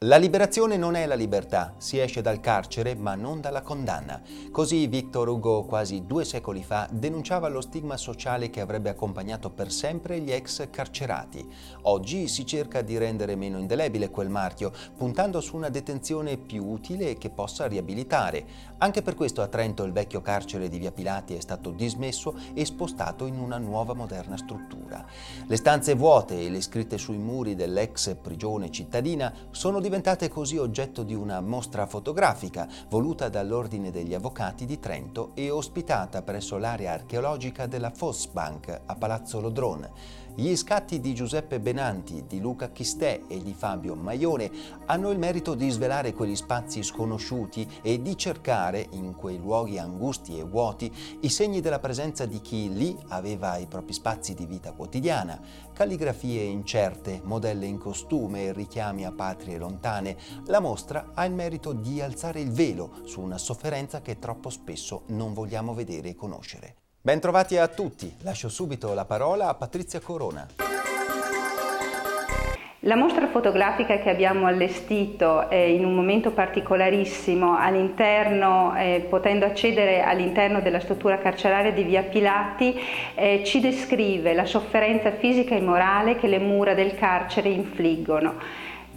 La liberazione non è la libertà, si esce dal carcere ma non dalla condanna. Così Victor Hugo quasi due secoli fa denunciava lo stigma sociale che avrebbe accompagnato per sempre gli ex carcerati. Oggi si cerca di rendere meno indelebile quel marchio, puntando su una detenzione più utile e che possa riabilitare. Anche per questo a Trento il vecchio carcere di Via Pilati è stato dismesso e spostato in una nuova moderna struttura. Le stanze vuote e le scritte sui muri dell'ex prigione cittadina sono diventate così oggetto di una mostra fotografica voluta dall'Ordine degli Avvocati di Trento e ospitata presso l'area archeologica della Fossbank a Palazzo Lodrone. Gli scatti di Giuseppe Benanti, di Luca Chistè e di Fabio Maione hanno il merito di svelare quegli spazi sconosciuti e di cercare, in quei luoghi angusti e vuoti, i segni della presenza di chi lì aveva i propri spazi di vita quotidiana, calligrafie incerte, modelle in costume e richiami a patrie lontane. La mostra ha il merito di alzare il velo su una sofferenza che troppo spesso non vogliamo vedere e conoscere. Bentrovati a tutti, lascio subito la parola a Patrizia Corona. La mostra fotografica che abbiamo allestito eh, in un momento particolarissimo eh, potendo accedere all'interno della struttura carceraria di Via Pilati, eh, ci descrive la sofferenza fisica e morale che le mura del carcere infliggono.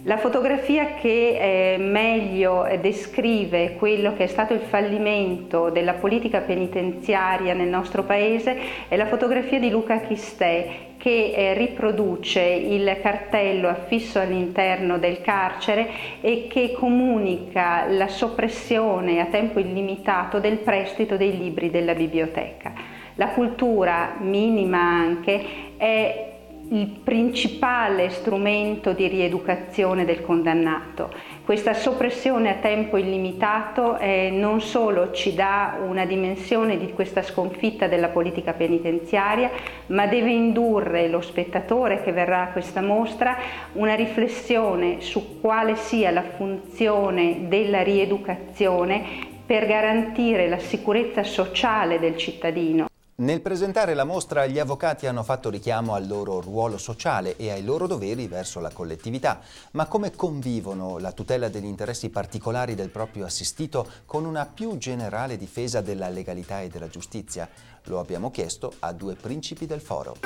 La fotografia che eh, meglio descrive quello che è stato il fallimento della politica penitenziaria nel nostro paese è la fotografia di Luca Chistè che eh, riproduce il cartello affisso all'interno del carcere e che comunica la soppressione a tempo illimitato del prestito dei libri della biblioteca. La cultura minima anche è il principale strumento di rieducazione del condannato. Questa soppressione a tempo illimitato eh, non solo ci dà una dimensione di questa sconfitta della politica penitenziaria, ma deve indurre lo spettatore che verrà a questa mostra una riflessione su quale sia la funzione della rieducazione per garantire la sicurezza sociale del cittadino. Nel presentare la mostra gli avvocati hanno fatto richiamo al loro ruolo sociale e ai loro doveri verso la collettività, ma come convivono la tutela degli interessi particolari del proprio assistito con una più generale difesa della legalità e della giustizia? Lo abbiamo chiesto a due principi del foro.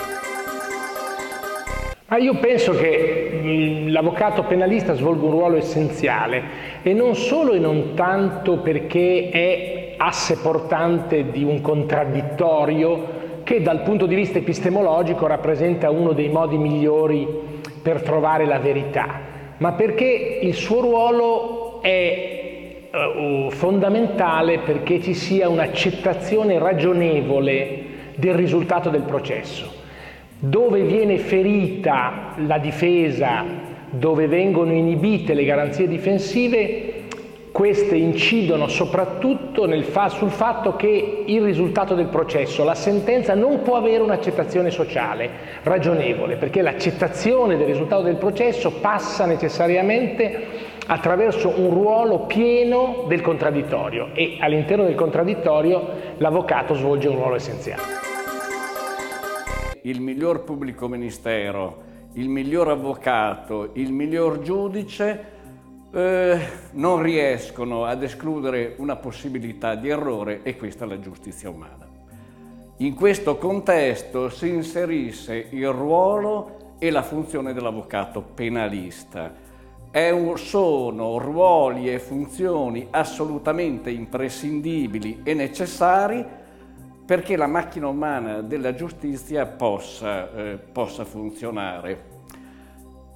Ma io penso che l'avvocato penalista svolga un ruolo essenziale e non solo e non tanto perché è asse portante di un contraddittorio che dal punto di vista epistemologico rappresenta uno dei modi migliori per trovare la verità, ma perché il suo ruolo è uh, fondamentale perché ci sia un'accettazione ragionevole del risultato del processo. Dove viene ferita la difesa, dove vengono inibite le garanzie difensive, queste incidono soprattutto fa sul fatto che il risultato del processo, la sentenza, non può avere un'accettazione sociale ragionevole, perché l'accettazione del risultato del processo passa necessariamente attraverso un ruolo pieno del contraddittorio e all'interno del contraddittorio l'avvocato svolge un ruolo essenziale. Il miglior pubblico ministero, il miglior avvocato, il miglior giudice eh, non riescono ad escludere una possibilità di errore e questa è la giustizia umana. In questo contesto si inserisse il ruolo e la funzione dell'avvocato penalista. Un, sono ruoli e funzioni assolutamente imprescindibili e necessari perché la macchina umana della giustizia possa, eh, possa funzionare.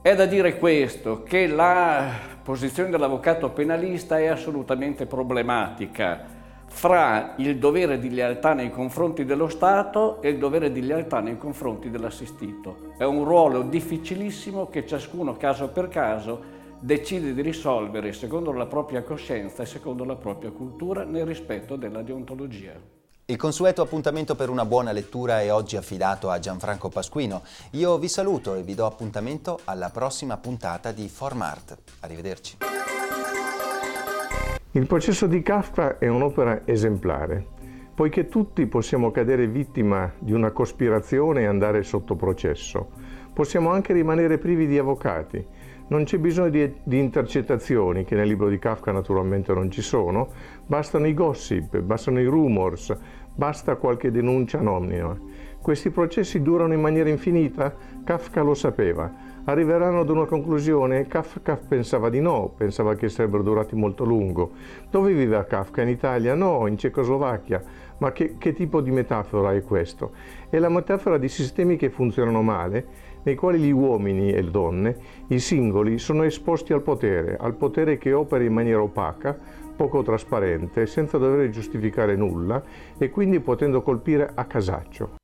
È da dire questo, che la posizione dell'avvocato penalista è assolutamente problematica fra il dovere di lealtà nei confronti dello Stato e il dovere di lealtà nei confronti dell'assistito. È un ruolo difficilissimo che ciascuno caso per caso decide di risolvere secondo la propria coscienza e secondo la propria cultura nel rispetto della deontologia. Il consueto appuntamento per una buona lettura è oggi affidato a Gianfranco Pasquino. Io vi saluto e vi do appuntamento alla prossima puntata di Formart. Arrivederci. Il processo di Kafka è un'opera esemplare, poiché tutti possiamo cadere vittima di una cospirazione e andare sotto processo. Possiamo anche rimanere privi di avvocati, Non c'è bisogno di, di, intercettazioni, che nel libro di Kafka naturalmente non ci sono, bastano i gossip, bastano i rumors, basta qualche denuncia anonima. Questi processi durano in maniera infinita? Kafka lo sapeva. Arriveranno ad una conclusione? Kafka pensava di no, pensava che sarebbero durati molto lungo. Dove viveva Kafka? In Italia? No, in Cecoslovacchia. Ma che, che tipo di metafora è questo? È la metafora di sistemi che funzionano male nei quali gli uomini e le donne, i singoli, sono esposti al potere, al potere che opera in maniera opaca, poco trasparente, senza dover giustificare nulla e quindi potendo colpire a casaccio.